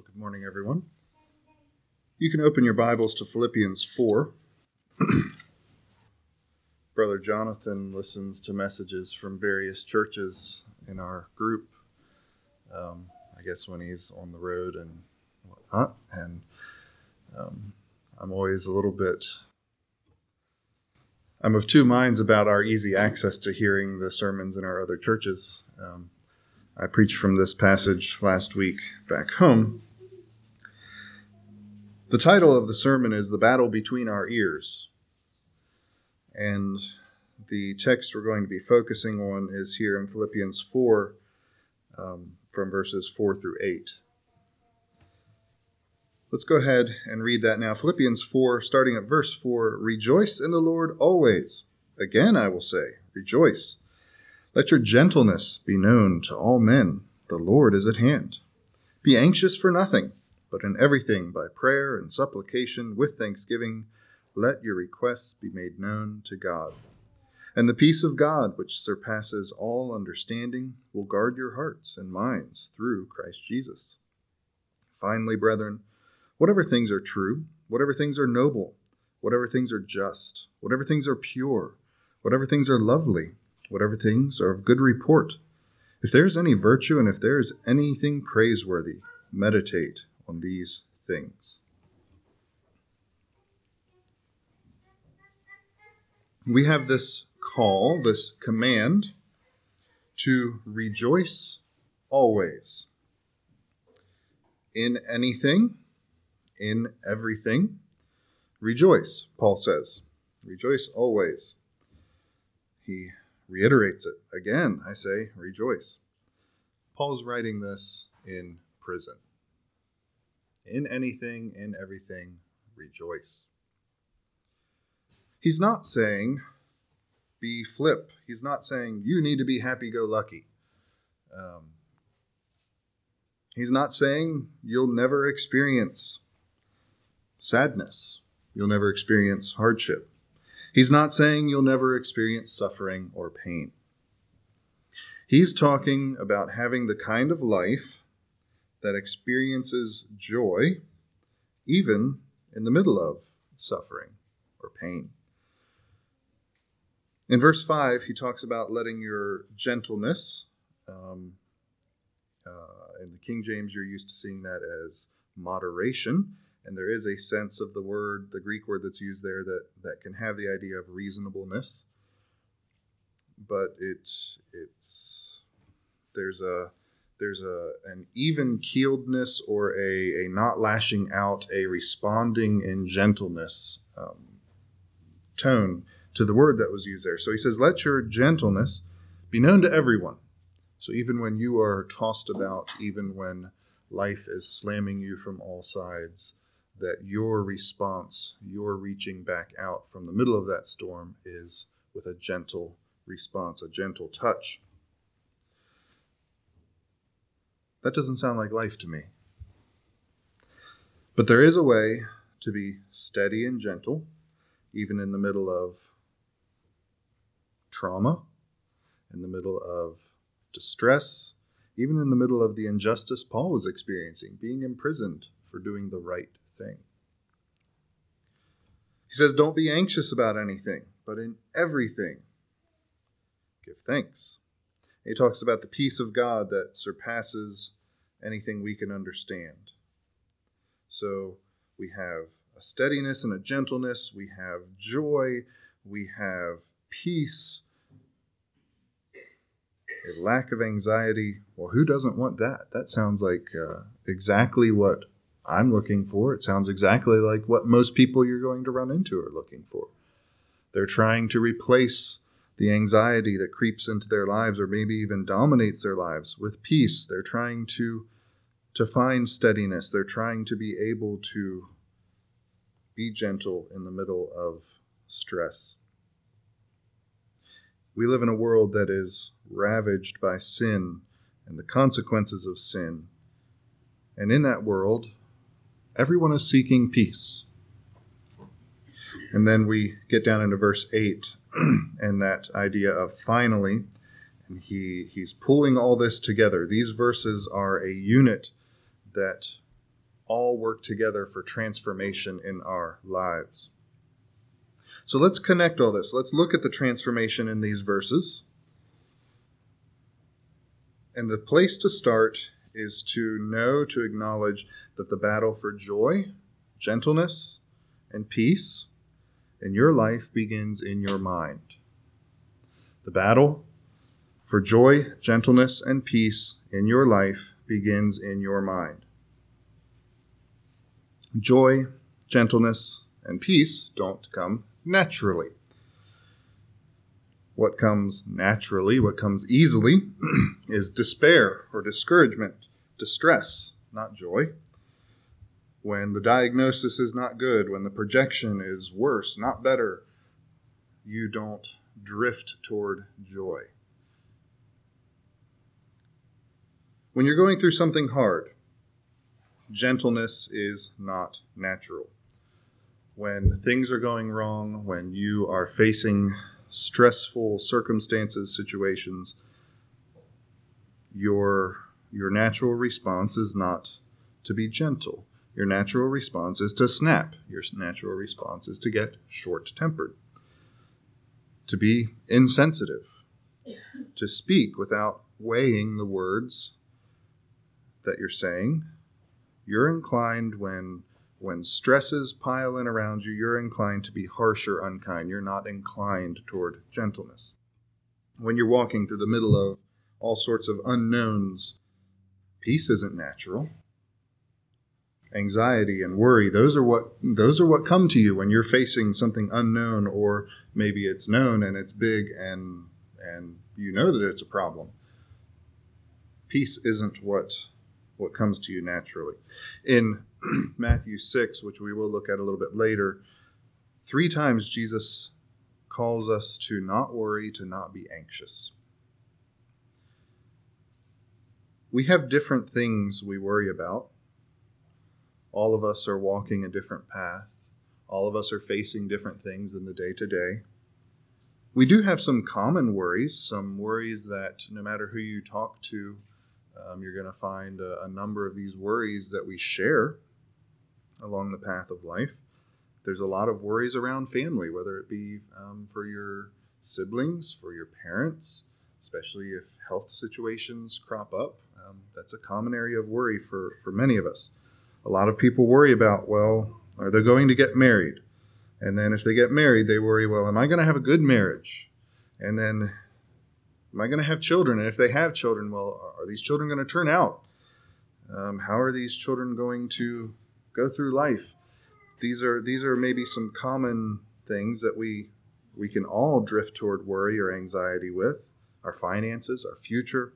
Well, good morning, everyone. You can open your Bibles to Philippians 4. Brother Jonathan listens to messages from various churches in our group. Um, I guess when he's on the road and whatnot. And um, I'm always a little bit. I'm of two minds about our easy access to hearing the sermons in our other churches. Um, I preached from this passage last week back home. The title of the sermon is The Battle Between Our Ears. And the text we're going to be focusing on is here in Philippians 4, um, from verses 4 through 8. Let's go ahead and read that now. Philippians 4, starting at verse 4 Rejoice in the Lord always. Again, I will say, rejoice. Let your gentleness be known to all men. The Lord is at hand. Be anxious for nothing, but in everything by prayer and supplication with thanksgiving, let your requests be made known to God. And the peace of God, which surpasses all understanding, will guard your hearts and minds through Christ Jesus. Finally, brethren, whatever things are true, whatever things are noble, whatever things are just, whatever things are pure, whatever things are lovely, whatever things are of good report. If there is any virtue and if there is anything praiseworthy, meditate on these things. We have this call, this command to rejoice always. In anything, in everything, rejoice, Paul says. Rejoice always. He reiterates it. Again, I say, rejoice. Paul's writing this in prison. In anything, in everything, rejoice. He's not saying be flip. He's not saying you need to be happy go lucky. Um, he's not saying you'll never experience sadness, you'll never experience hardship. He's not saying you'll never experience suffering or pain. He's talking about having the kind of life that experiences joy even in the middle of suffering or pain. In verse 5, he talks about letting your gentleness, um, uh, in the King James, you're used to seeing that as moderation and there is a sense of the word, the Greek word that's used there, that that can have the idea of reasonableness. But it's it's there's a there's a an even keeledness or a, a not lashing out, a responding in gentleness um, tone to the word that was used there. So he says, "Let your gentleness be known to everyone." So even when you are tossed about, even when life is slamming you from all sides, that your response, your reaching back out from the middle of that storm, is with a gentle response, a gentle touch. That doesn't sound like life to me. But there is a way to be steady and gentle, even in the middle of trauma, in the middle of distress, even in the middle of the injustice Paul was experiencing, being imprisoned for doing the right thing. He says, Don't be anxious about anything, but in everything, give thanks. He talks about the peace of God that surpasses anything we can understand. So we have a steadiness and a gentleness, we have joy, we have peace, a lack of anxiety. Well, who doesn't want that? That sounds like uh, exactly what I'm looking for. It sounds exactly like what most people you're going to run into are looking for. They're trying to replace the anxiety that creeps into their lives or maybe even dominates their lives with peace. They're trying to to find steadiness. They're trying to be able to be gentle in the middle of stress. We live in a world that is ravaged by sin and the consequences of sin. And in that world, Everyone is seeking peace. And then we get down into verse 8 and that idea of finally, and he, he's pulling all this together. These verses are a unit that all work together for transformation in our lives. So let's connect all this. Let's look at the transformation in these verses. And the place to start is to know, to acknowledge that the battle for joy, gentleness, and peace in your life begins in your mind. The battle for joy, gentleness, and peace in your life begins in your mind. Joy, gentleness, and peace don't come naturally. What comes naturally, what comes easily, is despair or discouragement, distress, not joy. When the diagnosis is not good, when the projection is worse, not better, you don't drift toward joy. When you're going through something hard, gentleness is not natural. When things are going wrong, when you are facing stressful circumstances, situations, your your natural response is not to be gentle. Your natural response is to snap. Your natural response is to get short tempered, to be insensitive, to speak without weighing the words that you're saying. You're inclined when when stresses pile in around you, you're inclined to be harsh or unkind. You're not inclined toward gentleness. When you're walking through the middle of all sorts of unknowns, peace isn't natural. Anxiety and worry, those are what those are what come to you when you're facing something unknown or maybe it's known and it's big and and you know that it's a problem. Peace isn't what what comes to you naturally. In Matthew 6, which we will look at a little bit later, three times Jesus calls us to not worry, to not be anxious. We have different things we worry about. All of us are walking a different path. All of us are facing different things in the day to day. We do have some common worries, some worries that no matter who you talk to, um, you're going to find a, a, number of these worries that we share along the path of life. There's a lot of worries around family, whether it be um, for your siblings, for your parents, especially if health situations crop up. Um, that's a common area of worry for, for many of us. A lot of people worry about, well, are they going to get married? And then if they get married, they worry, well, am I going to have a good marriage? And then am I going to have children? And if they have children, well, are these children going to turn out? Um, how are these children going to go through life? These are these are maybe some common things that we we can all drift toward worry or anxiety with our finances, our future.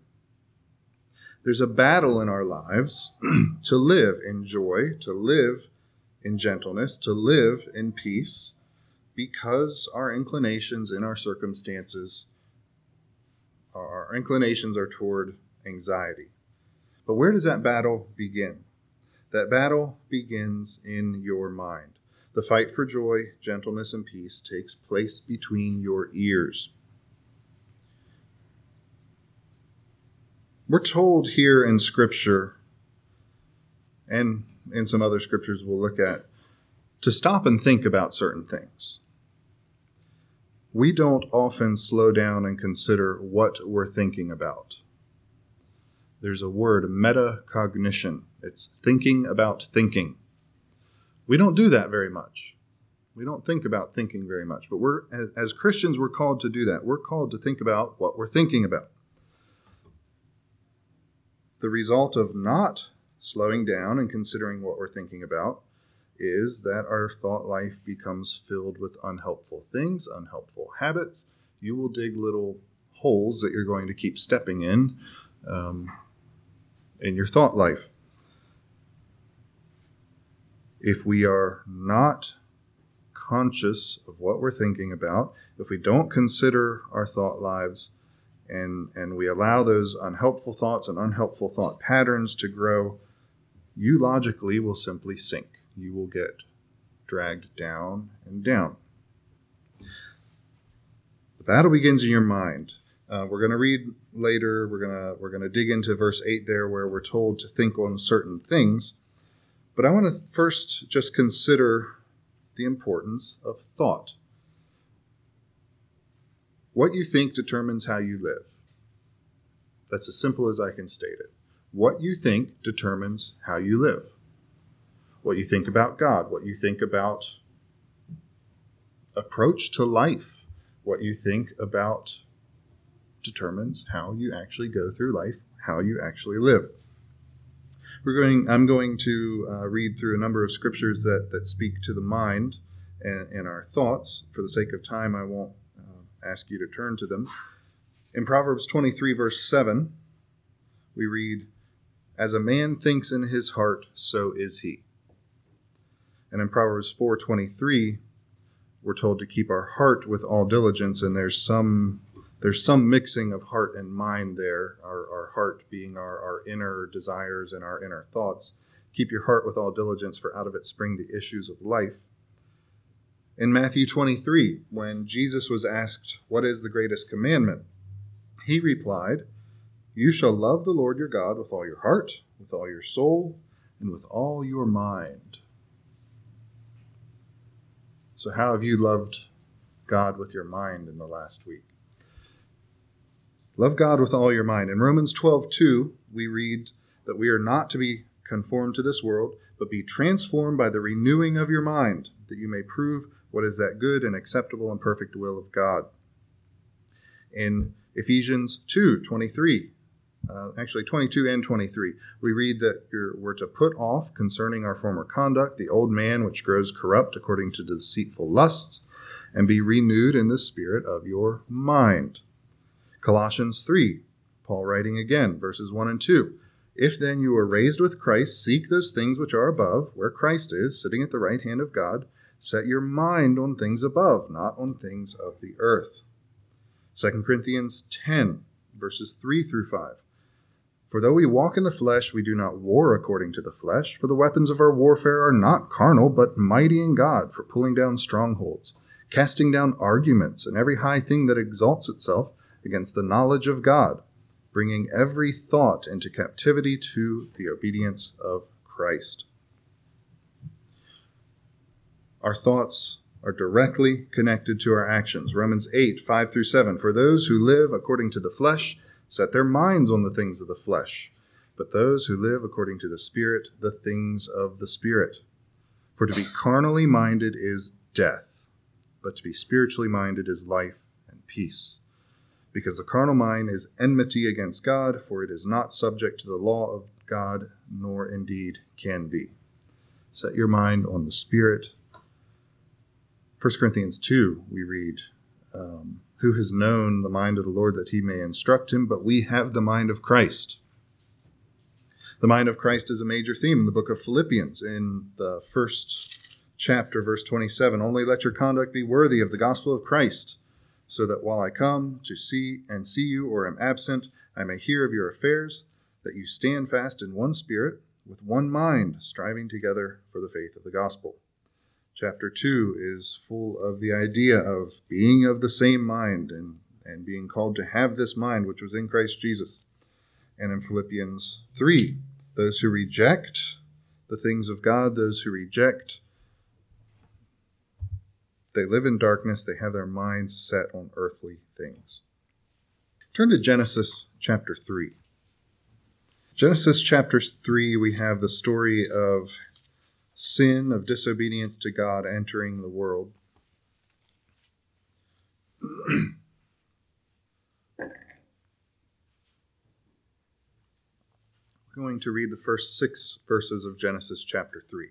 There's a battle in our lives to live in joy, to live in gentleness, to live in peace, because our inclinations in our circumstances our inclinations are toward anxiety. But where does that battle begin? That battle begins in your mind. The fight for joy, gentleness, and peace takes place between your ears. We're told here in Scripture, and in some other scriptures we'll look at, to stop and think about certain things we don't often slow down and consider what we're thinking about. There's a word, metacognition. It's thinking about thinking. We don't do that very much. We don't think about thinking very much, but we're as Christians we're called to do that. We're called to think about what we're thinking about. The result of not slowing down and considering what we're thinking about is that our thought life becomes filled with unhelpful things, unhelpful habits. You will dig little holes that you're going to keep stepping in um, in your thought life. If we are not conscious of what we're thinking about, if we don't consider our thought lives, and, and we allow those unhelpful thoughts and unhelpful thought patterns to grow, you logically will simply sink you will get dragged down and down. The battle begins in your mind. Uh, we're going to read later. We're going to we're to dig into verse eight there, where we're told to think on certain things. But I want to first just consider the importance of thought. What you think determines how you live. That's as simple as I can state it. What you think determines how you live. What you think about God, what you think about approach to life, what you think about determines how you actually go through life, how you actually live. We're going. I'm going to uh, read through a number of scriptures that that speak to the mind and, and our thoughts. For the sake of time, I won't ask you to turn to them. In Proverbs 23, verse 7, we read, "As a man thinks in his heart, so is he." And in Proverbs 4:23, we're told to keep our heart with all diligence, and there's some there's some mixing of heart and mind there, our, our heart being our, our inner desires and our inner thoughts. Keep your heart with all diligence, for out of it spring the issues of life. In Matthew 23, when Jesus was asked, What is the greatest commandment? he replied, You shall love the Lord your God with all your heart, with all your soul, and with all your mind. So, how have you loved God with your mind in the last week? Love God with all your mind. In Romans 12, 2, we read that we are not to be conformed to this world, but be transformed by the renewing of your mind, that you may prove what is that good and acceptable and perfect will of God. In Ephesians 2, 23, uh, actually 22 and 23, we read that we're to put off concerning our former conduct the old man which grows corrupt according to deceitful lusts, and be renewed in the spirit of your mind Colossians 3, Paul writing again, verses 1 and 2. If then you were raised with Christ, seek those things which are above, where Christ is, sitting at the right hand of God. Set your mind on things above, not on things of the earth. 2 Corinthians 10, verses 3 through 5. For though we walk in the flesh, we do not war according to the flesh, for the weapons of our warfare are not carnal, but mighty in God for pulling down strongholds, casting down arguments and every high thing that exalts itself against the knowledge of God, bringing every thought into captivity to the obedience of Christ. Our thoughts are directly connected to our actions. Romans 8, 5 through 7. For those who live according to the flesh set their minds on the things of the flesh, but those who live according to the Spirit, the things of the Spirit. For to be carnally minded is death, but to be spiritually minded is life and peace because the carnal mind is enmity against God, for it is not subject to the law of God, nor indeed can be. Set your mind on the Spirit. 1 Corinthians 2, we read, um, Who has known the mind of the Lord that he may instruct him? But we have the mind of Christ. The mind of Christ is a major theme in the book of Philippians in the first chapter, verse 27. Only let your conduct be worthy of the gospel of Christ so that while I come to see and see you or am absent, I may hear of your affairs, that you stand fast in one spirit, with one mind, striving together for the faith of the gospel. Chapter 2 is full of the idea of being of the same mind and, and being called to have this mind which was in Christ Jesus. And in Philippians 3, those who reject the things of God, those who reject they live in darkness, they have their minds set on earthly things. Turn to Genesis chapter 3. Genesis chapter 3, we have the story of sin, of disobedience to God entering the world. Going to read the first six verses of Genesis chapter 3.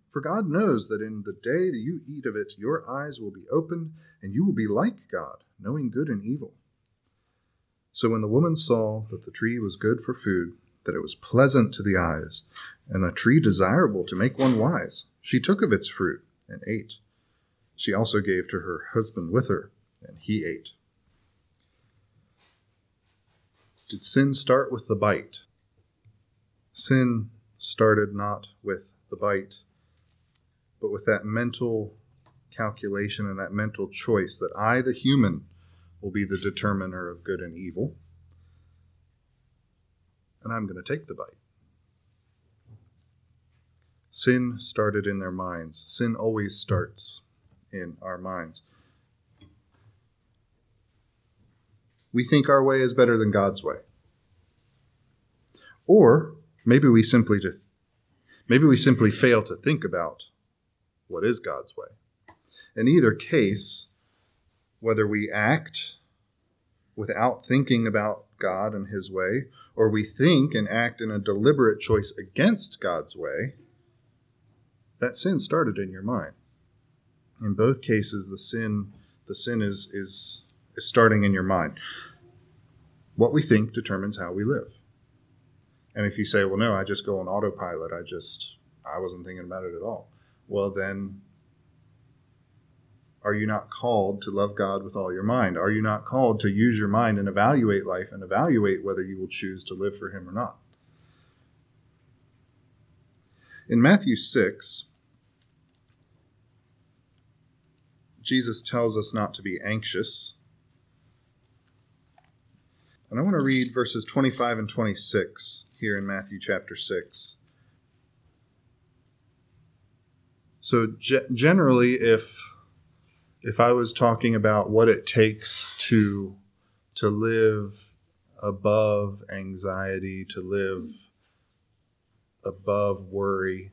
For God knows that in the day that you eat of it, your eyes will be opened, and you will be like God, knowing good and evil. So when the woman saw that the tree was good for food, that it was pleasant to the eyes, and a tree desirable to make one wise. She took of its fruit and ate. She also gave to her husband with her, and he ate. Did sin start with the bite? Sin started not with the bite, but with that mental calculation and that mental choice that I, the human, will be the determiner of good and evil. And I'm going to take the bite. Sin started in their minds. Sin always starts in our minds. We think our way is better than God's way. Or maybe we simply just maybe we simply fail to think about what is God's way. In either case, whether we act without thinking about God and His way, or we think and act in a deliberate choice against God's way, that sin started in your mind. In both cases, the sin the sin is is is starting in your mind. What we think determines how we live. And if you say, "Well, no, I just go on autopilot. I just I wasn't thinking about it at all." Well, then are you not called to love God with all your mind? Are you not called to use your mind and evaluate life and evaluate whether you will choose to live for Him or not? In Matthew 6, Jesus tells us not to be anxious. And I want to read verses 25 and 26 here in Matthew chapter 6. So, ge- generally, if if I was talking about what it takes to to live above anxiety, to live above worry,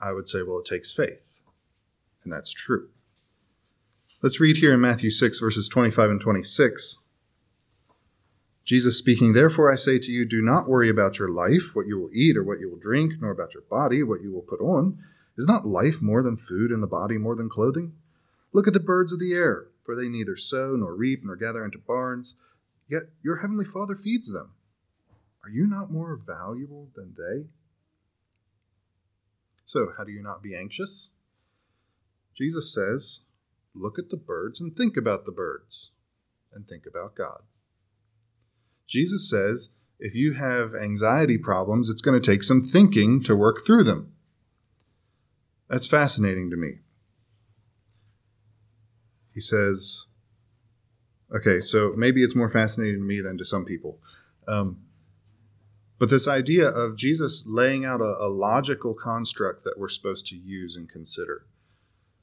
I would say, well, it takes faith. And that's true. Let's read here in Matthew 6, verses 25 and 26. Jesus speaking, Therefore I say to you, do not worry about your life, what you will eat or what you will drink, nor about your body, what you will put on. Is not life more than food, and the body more than clothing? Look at the birds of the air, for they neither sow nor reap nor gather into barns, yet your heavenly Father feeds them. Are you not more valuable than they? So, how do you not be anxious? Jesus says, Look at the birds and think about the birds, and think about God. Jesus says, if you have anxiety problems, it's going to take some thinking to work through them. That's fascinating to me he says, okay, so maybe it's more fascinating to me than to some people. Um, but this idea of Jesus laying out a, a, logical construct that we're supposed to use and consider.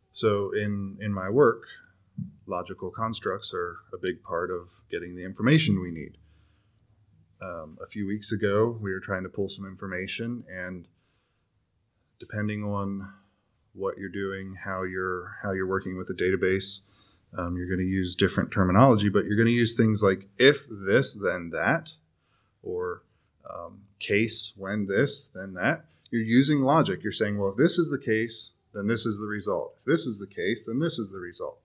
So in in my work, logical constructs are a big part of getting the information we need. Um, a few weeks ago, we were trying to pull some information, and depending on what you're doing, how you're how you're working with a database, um, you're going to use different terminology, but you're going to use things like if this, then that, or um, case when this, then that. You're using logic. You're saying, well, if this is the case, then this is the result. If this is the case, then this is the result.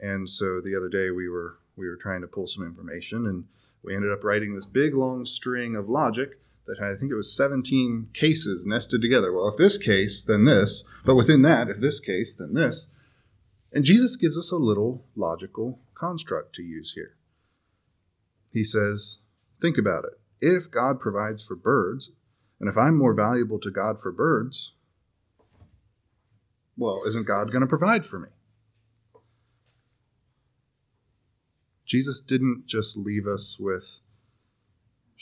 And so the other day we were we were trying to pull some information, and we ended up writing this big long string of logic that had, I think it was 17 cases nested together. Well, if this case, then this, but within that, if this case, then this. And Jesus gives us a little logical construct to use here. He says, Think about it. If God provides for birds, and if I'm more valuable to God for birds, well, isn't God going to provide for me? Jesus didn't just leave us with,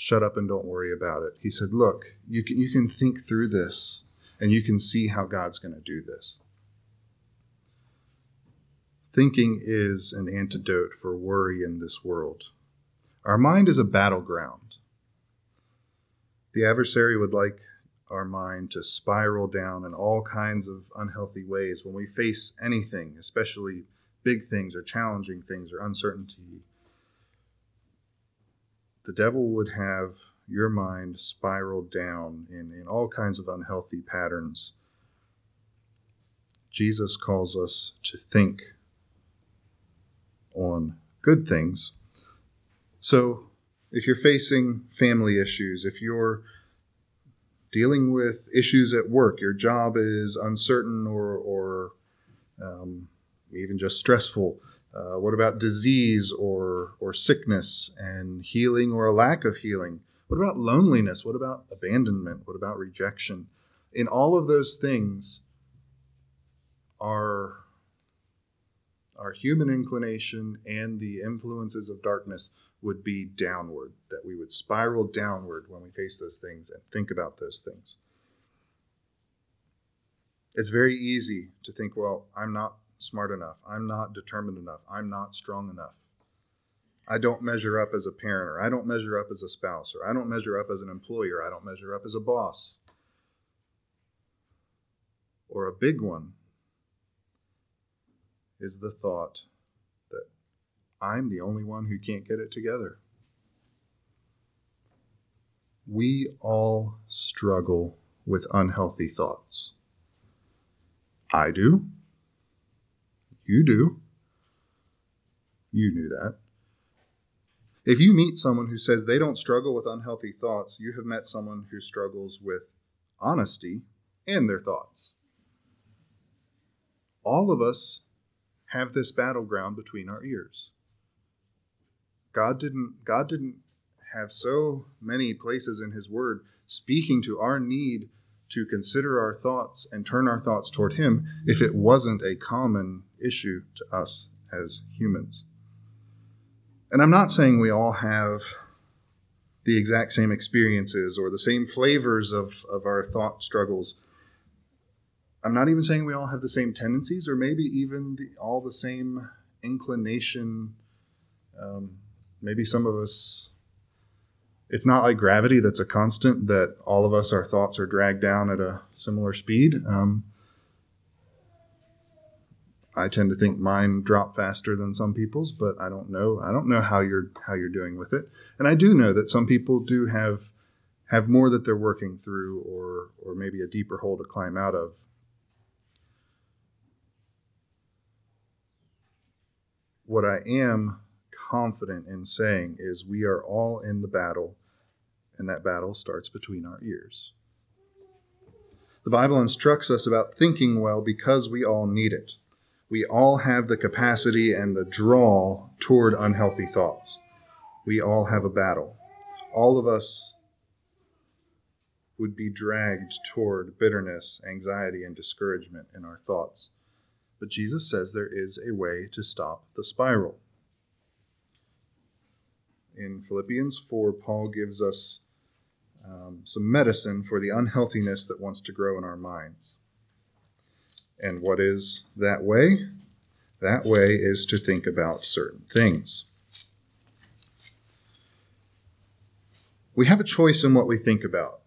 shut up and don't worry about it. He said, look, you can, you can think through this and you can see how God's going to do this. Thinking is an antidote for worry in this world. Our mind is a battleground. The adversary would like our mind to spiral down in all kinds of unhealthy ways when we face anything, especially big things or challenging things or uncertainty. The devil would have your mind spiral down in, in all kinds of unhealthy patterns. Jesus calls us to think on good things. So if you're facing family issues, if you're dealing with issues at work, your job is uncertain or, or um, even just stressful. Uh, what about disease or, or sickness and healing or a lack of healing? What about loneliness? What about abandonment? What about rejection? In all of those things, our, our human inclination and the influences of darkness would be downward, that we would spiral downward when we face those things and think about those things. It's very easy to think, well, I'm not smart enough. I'm not determined enough. I'm not strong enough. I don't measure up as a parent, or I don't measure up as a spouse, or I don't measure up as an employer, I don't measure up as a boss. Or a big one is the thought that I'm the only one who can't get it together. We all struggle with unhealthy thoughts. I do. You do. You knew that. If you meet someone who says they don't struggle with unhealthy thoughts, you have met someone who struggles with honesty and their thoughts. All of us have this battleground between our ears. God didn't God didn't have so many places in his word speaking to our need to consider our thoughts and turn our thoughts toward him if it wasn't a common issue to us as humans. And I'm not saying we all have the exact same experiences or the same flavors of, of our thought struggles. I'm not even saying we all have the same tendencies or maybe even the, all the same inclination um, maybe some of us it's not like gravity that's a constant that all of us our thoughts are dragged down at a similar speed um, i tend to think mine drop faster than some people's but i don't know i don't know how you're how you're doing with it and i do know that some people do have have more that they're working through or or maybe a deeper hole to climb out of what i am confident in saying is we are all in the battle, and that battle starts between our ears. The Bible instructs us about thinking well because we all need it. We all have the capacity and the draw toward unhealthy thoughts. We all have a battle. All of us would be dragged toward bitterness, anxiety, and discouragement in our thoughts. But Jesus says there is a way to stop the spiral in Philippians 4, Paul gives us um, some medicine for the unhealthiness that wants to grow in our minds. And what is that way? That way is to think about certain things. We have a choice in what we think about.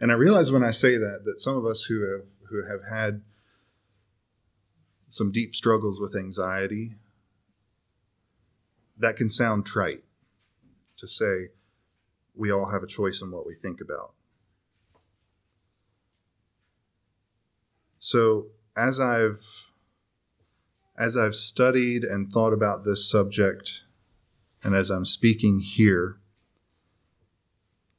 And I realize when I say that that some of us who have who have had some deep struggles with anxiety that can sound trite to say we all have a choice in what we think about. So as I've as I've studied and thought about this subject, and as I'm speaking here,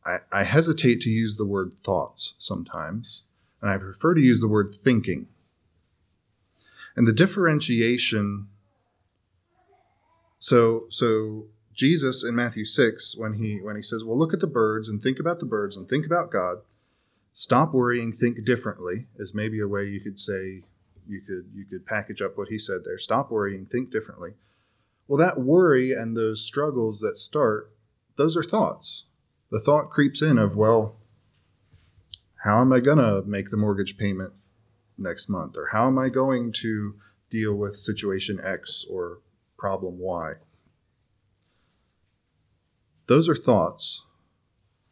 I, I hesitate to use the word thoughts sometimes, and I prefer to use the word thinking. And the differentiation so so Jesus in Matthew 6 when he when he says, "Well, look at the birds and think about the birds and think about God. Stop worrying, think differently." Is maybe a way you could say you could you could package up what he said there. Stop worrying, think differently. Well, that worry and those struggles that start, those are thoughts. The thought creeps in of, well, how am I going to make the mortgage payment next month? Or how am I going to deal with situation X or problem Y? Those are thoughts,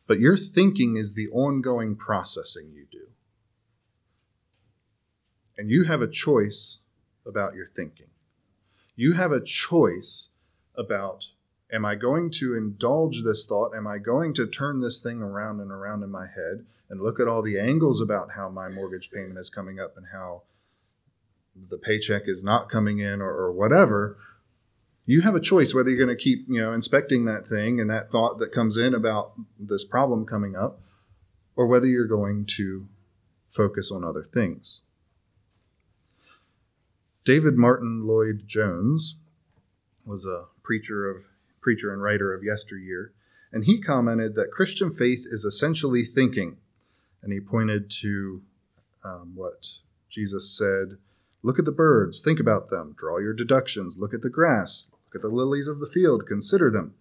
but your thinking is the ongoing processing you do. And you have a choice about your thinking. You have a choice about am I going to indulge this thought? Am I going to turn this thing around and around in my head and look at all the angles about how my mortgage payment is coming up and how the paycheck is not coming in or, or whatever? You have a choice whether you're going to keep, you know, inspecting that thing and that thought that comes in about this problem coming up, or whether you're going to focus on other things. David Martyn Lloyd Jones was a preacher of preacher and writer of yesteryear, and he commented that Christian faith is essentially thinking, and he pointed to um, what Jesus said: "Look at the birds, think about them, draw your deductions. Look at the grass, at the lilies of the field, consider them."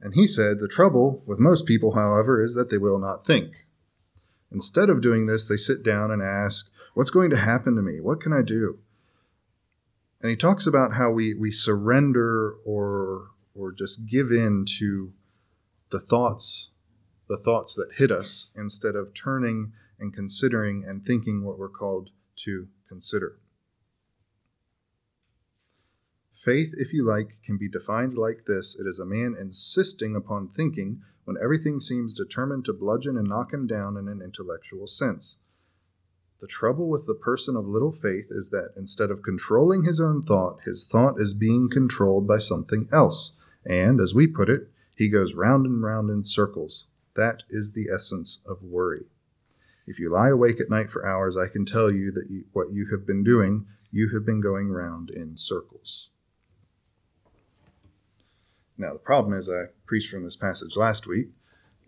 And he said, The trouble with most people, however, is that they will not think. Instead of doing this, they sit down and ask, What's going to happen to me? What can I do? And he talks about how we, we surrender or or just give in to the thoughts, the thoughts that hit us, instead of turning and considering and thinking what we're called to consider. Faith, if you like, can be defined like this it is a man insisting upon thinking when everything seems determined to bludgeon and knock him down in an intellectual sense. The trouble with the person of little faith is that instead of controlling his own thought, his thought is being controlled by something else, and, as we put it, he goes round and round in circles. That is the essence of worry. If you lie awake at night for hours, I can tell you that you, what you have been doing, you have been going round in circles. Now, the problem is, I preached from this passage last week,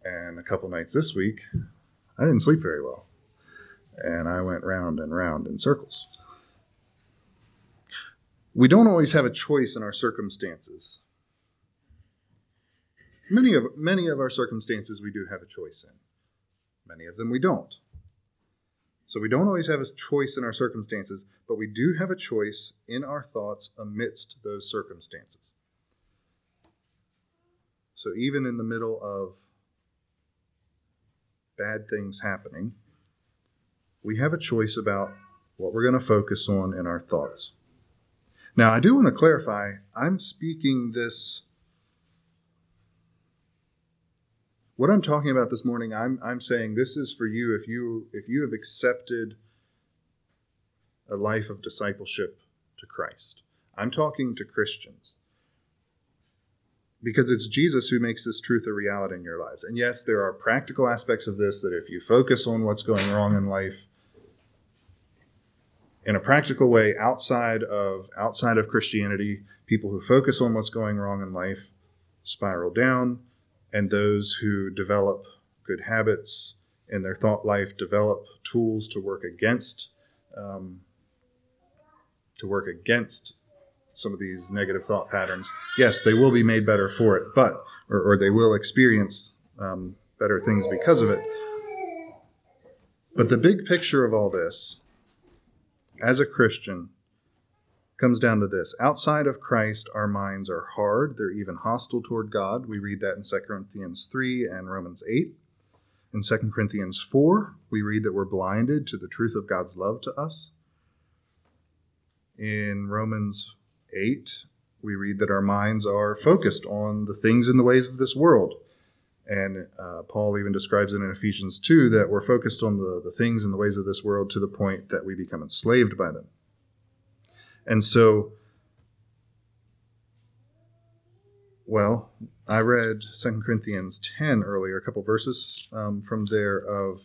and a couple nights this week, I didn't sleep very well. And I went round and round in circles. We don't always have a choice in our circumstances. Many of, many of our circumstances we do have a choice in, many of them we don't. So we don't always have a choice in our circumstances, but we do have a choice in our thoughts amidst those circumstances. So even in the middle of bad things happening, we have a choice about what we're going to focus on in our thoughts. Now, I do want to clarify I'm speaking this. What I'm talking about this morning, I'm, I'm saying this is for you if you if you have accepted a life of discipleship to Christ. I'm talking to Christians because it's Jesus who makes this truth a reality in your lives. And yes, there are practical aspects of this that if you focus on what's going wrong in life in a practical way outside of outside of Christianity, people who focus on what's going wrong in life spiral down, and those who develop good habits in their thought life develop tools to work against um, to work against some of these negative thought patterns, yes, they will be made better for it, but or, or they will experience um, better things because of it. But the big picture of all this, as a Christian, comes down to this. Outside of Christ, our minds are hard. They're even hostile toward God. We read that in 2 Corinthians 3 and Romans 8. In 2 Corinthians 4, we read that we're blinded to the truth of God's love to us. In Romans 8, we read that our minds are focused on the things and the ways of this world. And uh, Paul even describes it in Ephesians 2 that we're focused on the, the things and the ways of this world to the point that we become enslaved by them. And so, well, I read 2 Corinthians 10 earlier, a couple verses um, from there of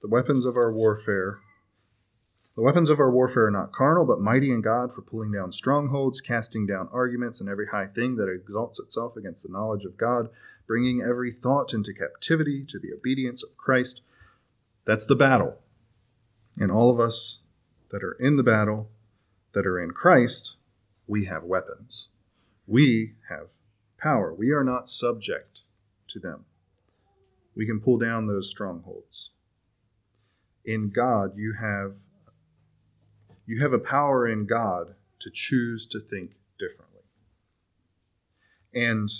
the weapons of our warfare the weapons of our warfare are not carnal, but mighty in God for pulling down strongholds, casting down arguments, and every high thing that exalts itself against the knowledge of God, bringing every thought into captivity to the obedience of Christ. That's the battle. And all of us that are in the battle, that are in Christ, we have weapons. We have power. We are not subject to them. We can pull down those strongholds. In God, you have you have a power in God to choose to think differently. And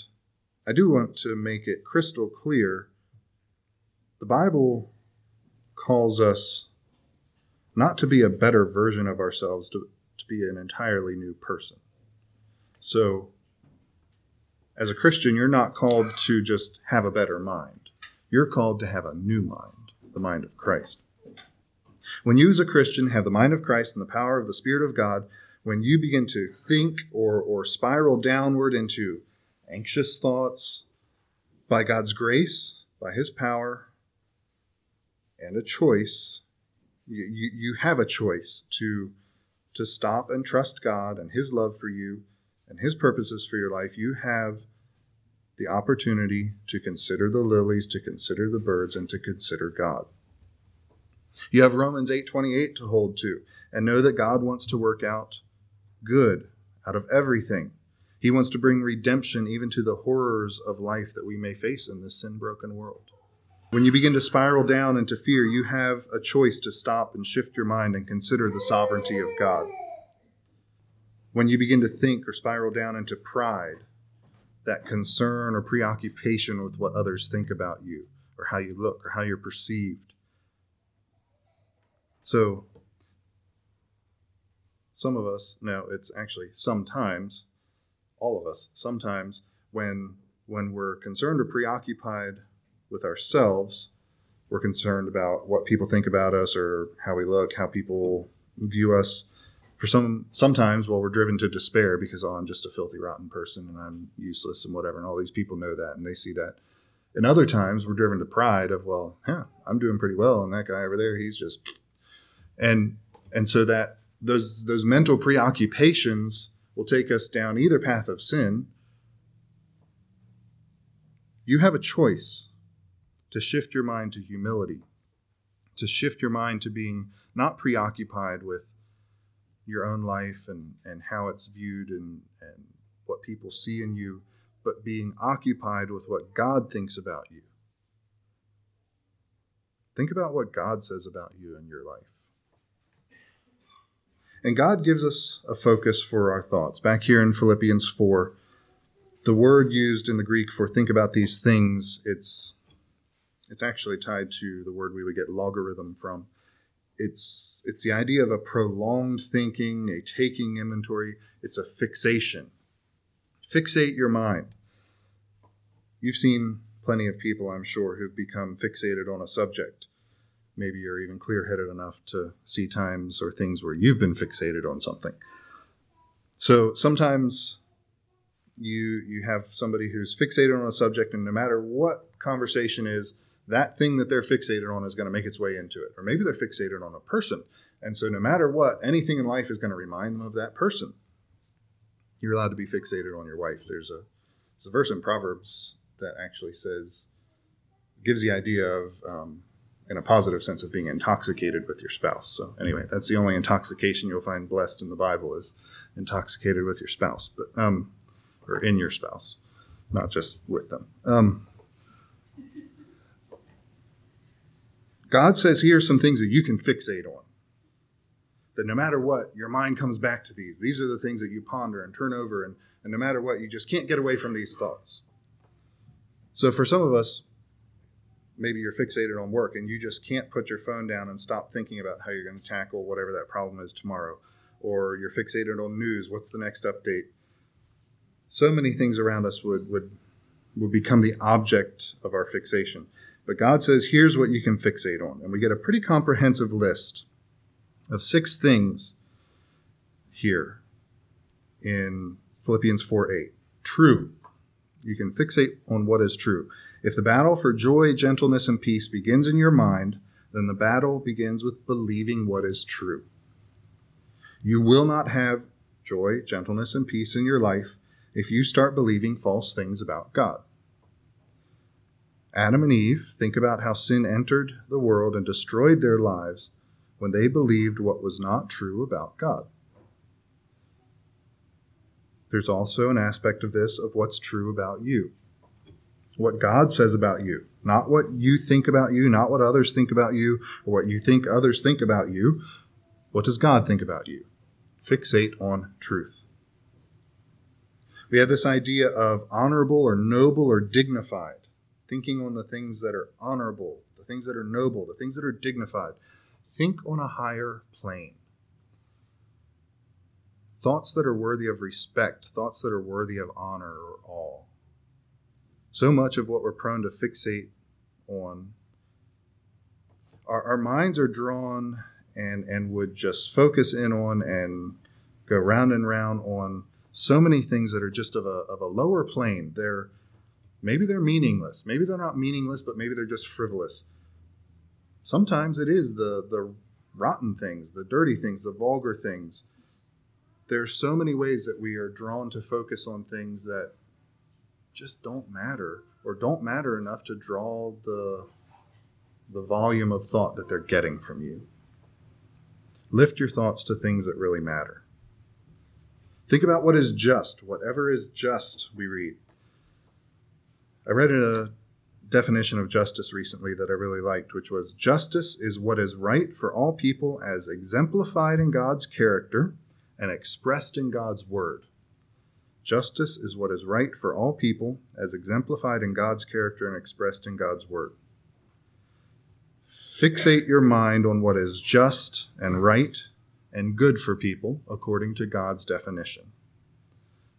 I do want to make it crystal clear the Bible calls us not to be a better version of ourselves, to, to be an entirely new person. So, as a Christian, you're not called to just have a better mind. You're called to have a new mind, the mind of Christ. When you, as a Christian, have the mind of Christ and the power of the Spirit of God, when you begin to think or, or spiral downward into anxious thoughts, by God's grace, by His power, and a choice, you, you, you have a choice to, to stop and trust God and His love for you and His purposes for your life. You have the opportunity to consider the lilies, to consider the birds, and to consider God. You have Romans 8:28 to hold to and know that God wants to work out good out of everything. He wants to bring redemption even to the horrors of life that we may face in this sin-broken world. When you begin to spiral down into fear, you have a choice to stop and shift your mind and consider the sovereignty of God. When you begin to think or spiral down into pride, that concern or preoccupation with what others think about you or how you look or how you're perceived. So, some of us, no, it's actually sometimes, all of us, sometimes when when we're concerned or preoccupied with ourselves, we're concerned about what people think about us or how we look, how people view us. For some sometimes well we're driven to despair because oh i'm just a filthy rotten person and i'm useless and whatever and all these people know that and they see that. And other times we're driven to pride of well yeah i'm doing pretty well and that guy over there he's just and and so that those those mental preoccupations will take us down either path of sin you have a choice to shift your mind to humility to shift your mind to being not preoccupied with your own life and, and how it's viewed and, and what people see in you, but being occupied with what God thinks about you. Think about what God says about you in your life. And God gives us a focus for our thoughts. Back here in Philippians 4, the word used in the Greek for think about these things, it's it's actually tied to the word we would get logarithm from it's it's the idea of a prolonged thinking, a taking inventory. It's a fixation. Fixate your mind. You've seen plenty of people, I'm sure, who've become fixated on a subject. Maybe you're even clear headed enough to see times or things where you've been fixated on something. So sometimes you you have somebody who's fixated on a subject, and no matter what conversation is, that thing that they're fixated on is going to make its way into it. Or maybe they're fixated on a person. And so, no matter what, anything in life is going to remind them of that person. You're allowed to be fixated on your wife. There's a, there's a verse in Proverbs that actually says, gives the idea of, um, in a positive sense, of being intoxicated with your spouse. So, anyway, that's the only intoxication you'll find blessed in the Bible is intoxicated with your spouse, but um, or in your spouse, not just with them. Um, God says, here are some things that you can fixate on. That no matter what, your mind comes back to these. These are the things that you ponder and turn over, and, and no matter what, you just can't get away from these thoughts. So for some of us, maybe you're fixated on work and you just can't put your phone down and stop thinking about how you're going to tackle whatever that problem is tomorrow. Or you're fixated on news. What's the next update? So many things around us would, would, would become the object of our fixation. But God says, here's what you can fixate on. And we get a pretty comprehensive list of six things here in Philippians 4 8. True. You can fixate on what is true. If the battle for joy, gentleness, and peace begins in your mind, then the battle begins with believing what is true. You will not have joy, gentleness, and peace in your life if you start believing false things about God. Adam and Eve think about how sin entered the world and destroyed their lives when they believed what was not true about God. There's also an aspect of this of what's true about you. What God says about you, not what you think about you, not what others think about you, or what you think others think about you. What does God think about you? Fixate on truth. We have this idea of honorable or noble or dignified thinking on the things that are honorable, the things that are noble, the things that are dignified. Think on a higher plane. Thoughts that are worthy of respect, thoughts that are worthy of honor or awe. So much of what we're prone to fixate on, our, our minds are drawn and, and would just focus in on and go round and round on so many things that are just of a, of a lower plane. They're maybe they're meaningless. Maybe they're not meaningless, but maybe they're just frivolous. Sometimes it is the the rotten things, the dirty things, the vulgar things. There are so many ways that we are drawn to focus on things that just don't matter or don't matter enough to draw the the volume of thought that they're getting from you. Lift your thoughts to things that really matter. Think about what is just. Whatever is just, we read. I read a definition of justice recently that I really liked, which was justice is what is right for all people as exemplified in God's character and expressed in God's word. Justice is what is right for all people as exemplified in God's character and expressed in God's word. Fixate your mind on what is just and right and good for people according to God's definition.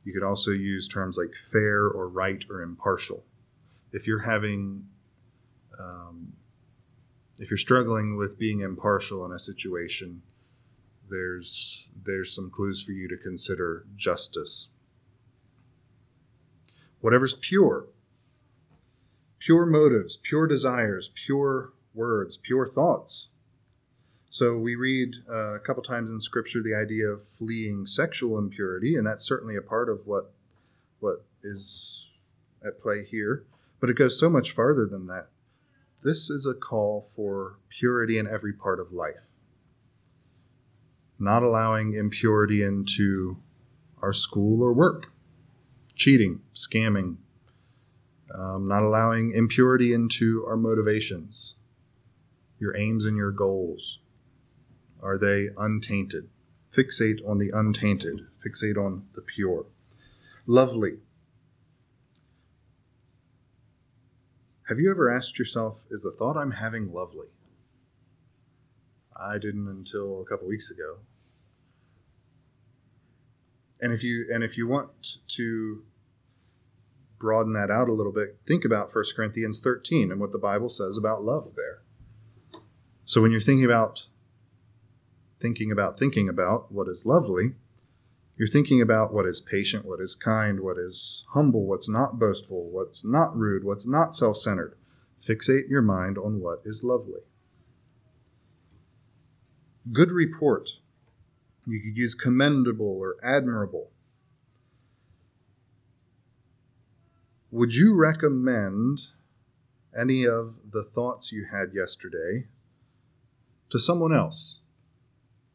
You could also use terms like fair or right or impartial. If you're having, um, if you're struggling with being impartial in a situation, there's there's some clues for you to consider justice. Whatever's pure, pure motives, pure desires, pure words, pure thoughts. So we read uh, a couple times in Scripture the idea of fleeing sexual impurity, and that's certainly a part of what what is at play here. But it goes so much farther than that. This is a call for purity in every part of life. Not allowing impurity into our school or work, cheating, scamming, um, not allowing impurity into our motivations, your aims and your goals? Are they untainted? Fixate on the untainted, fixate on the pure. Lovely. Have you ever asked yourself, is the thought I'm having lovely? I didn't until a couple weeks ago. And if you and if you want to broaden that out a little bit, think about 1 Corinthians 13 and what the Bible says about love there. So when you're thinking about thinking about thinking about what is lovely, you're thinking about what is patient, what is kind, what is humble, what's not boastful, what's not rude, what's not self centered. Fixate your mind on what is lovely. Good report. You could use commendable or admirable. Would you recommend any of the thoughts you had yesterday to someone else.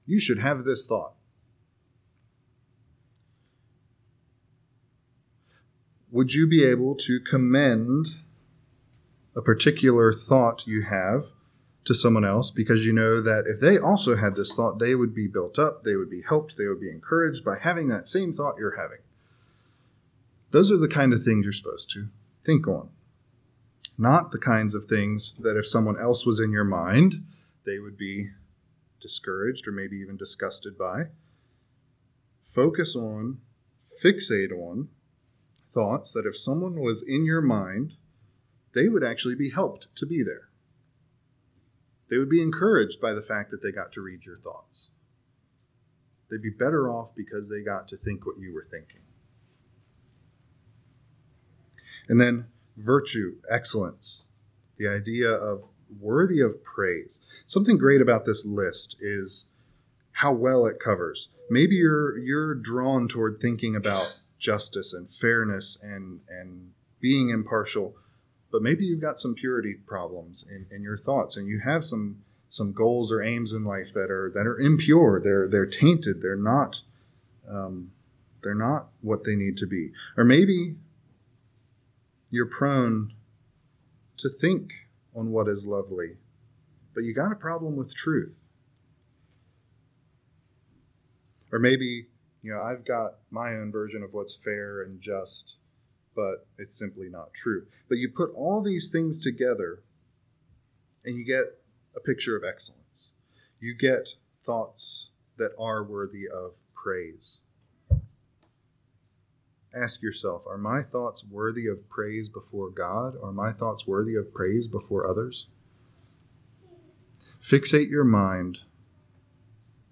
You should have this thought. Would you be able to commend a particular thought you have to someone else because you know that if they also had this thought, they would be built up, they would be helped, they would be encouraged by having that same thought you're having? Those are the kind of things you're supposed to think on. Not the kinds of things that if someone else was in your mind, they would be discouraged or maybe even disgusted by. Focus on, fixate on thoughts that if someone was in your mind, they would actually be helped to be there. They would be encouraged by the fact that they got to read your thoughts. They'd be better off because they got to think what you were thinking. And then virtue, excellence, the idea of worthy of praise. Something great about this list is how well it covers. Maybe you're you're drawn toward thinking about justice and fairness and and being impartial, but maybe you've got some purity problems in, in your thoughts and you have some some goals or aims in life that are that are impure. They're they're tainted. They're not um, they're not what they need to be. Or maybe you're prone to think on what is lovely, but you got a problem with truth. Or maybe, you know, I've got my own version of what's fair and just, but it's simply not true. But you put all these things together and you get a picture of excellence. You get thoughts that are worthy of praise. Ask yourself Are my thoughts worthy of praise before God? Are my thoughts worthy of praise before others? Fixate your mind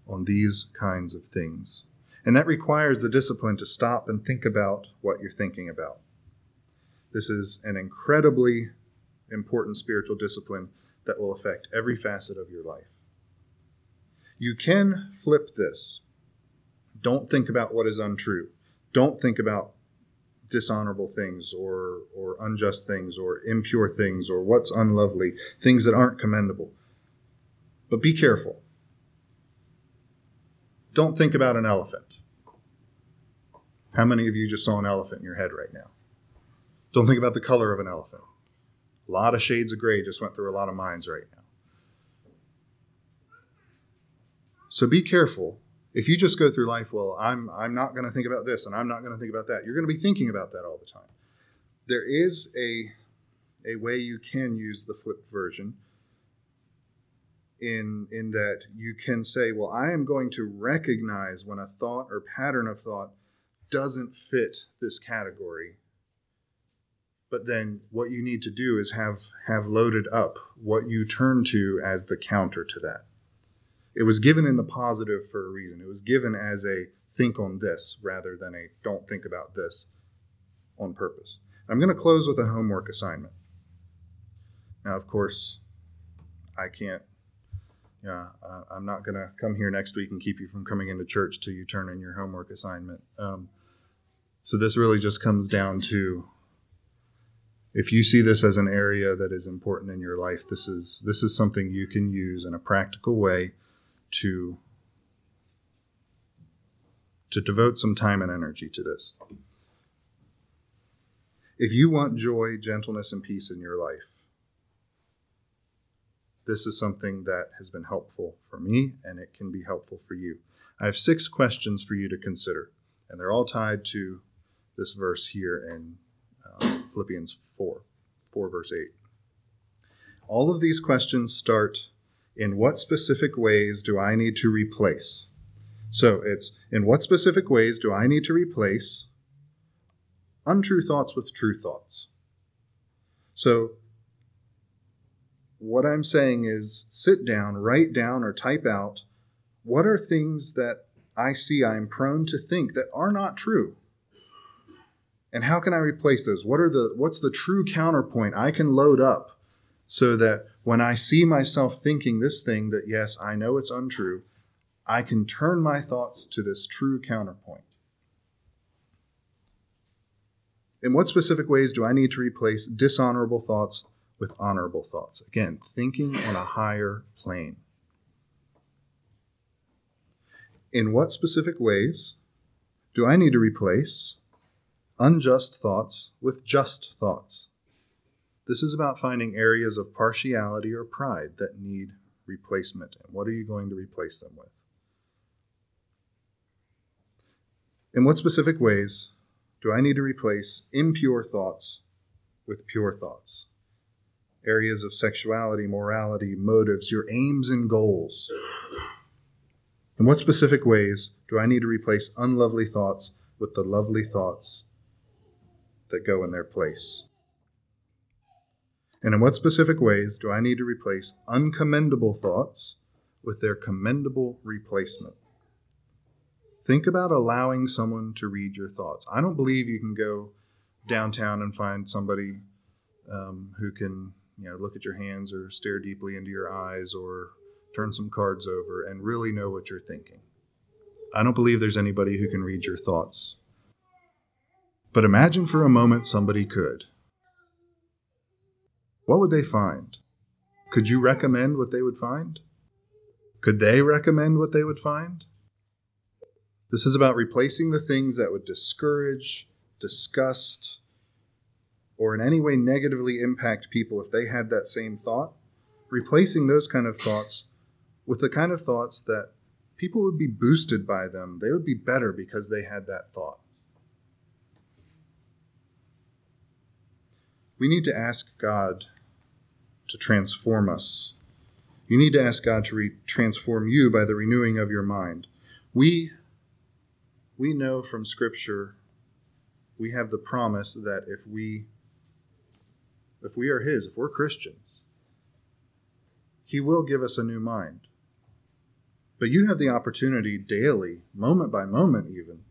on these kinds of things. And that requires the discipline to stop and think about what you're thinking about. This is an incredibly important spiritual discipline that will affect every facet of your life. You can flip this. Don't think about what is untrue. Don't think about dishonorable things or, or unjust things or impure things or what's unlovely, things that aren't commendable. But be careful. Don't think about an elephant. How many of you just saw an elephant in your head right now? Don't think about the color of an elephant. A lot of shades of gray just went through a lot of minds right now. So be careful. If you just go through life, well, I'm I'm not going to think about this and I'm not going to think about that. You're going to be thinking about that all the time. There is a a way you can use the flipped version in in that you can say, well, I am going to recognize when a thought or pattern of thought doesn't fit this category but then what you need to do is have have loaded up what you turn to as the counter to that it was given in the positive for a reason. It was given as a think on this rather than a don't think about this on purpose. I'm going to close with a homework assignment. Now of course i can't yeah uh, i'm not going to come here next week and keep you from coming into church till you turn in your homework assignment. Um, so this really just comes down to if you see this as an area that is important in your life, this is this is something you can use in a practical way to to devote some time and energy to this. If you want joy, gentleness, and peace in your life, this is something that has been helpful for me and it can be helpful for you. I have six questions for you to consider, and they're all tied to this verse here in uh, Philippians 4, 4 verse 8. All of these questions start in what specific ways do I need to replace? So it's in what specific ways do I need to replace untrue thoughts with true thoughts? So what I'm saying is sit down, write down, or type out what are things that I see I'm prone to think that are not true and how can I replace those? What are the what's the true counterpoint I can load up so that when I see myself thinking this thing that yes, I know it's untrue, I can turn my thoughts to this true counterpoint. In what specific ways do I need to replace dishonorable thoughts with honorable thoughts? Again, thinking on a higher plane. In what specific ways do I need to replace unjust thoughts with just thoughts. This is about finding areas of partiality or pride that need replacement. And what are you going to replace them with? In what specific ways do I need to replace impure thoughts with pure thoughts? Areas of sexuality, morality, motives, your aims and goals. In what specific ways do I need to replace unlovely thoughts with the lovely thoughts that go in their place? And in what specific ways do I need to replace uncommendable thoughts with their commendable replacement? Think about allowing someone to read your thoughts. I don't believe you can go downtown and find somebody um, who can, you know, look at your hands or stare deeply into your eyes or turn some cards over and really know what you're thinking. I don't believe there's anybody who can read your thoughts. But imagine for a moment somebody could. What would they find? Could you recommend what they would find? Could they recommend what they would find? This is about replacing the things that would discourage, disgust, or in any way negatively impact people if they had that same thought. Replacing those kind of thoughts with the kind of thoughts that people would be boosted by them. They would be better because they had that thought. we need to ask God to transform us. You need to ask God to re- transform you by the renewing of your mind. We we know from scripture we have the promise that if we if we are his, if we're Christians, he will give us a new mind. But you have the opportunity daily, moment by moment, even,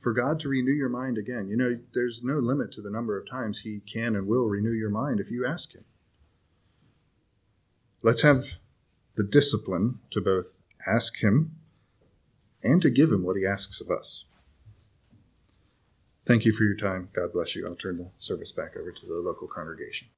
for God to renew your mind again. You know, there's no limit to the number of times He can and will renew your mind if you ask Him. Let's have the discipline to both ask Him and to give Him what He asks of us. Thank you for your time. God bless you. I'll turn the service back over to the local congregation.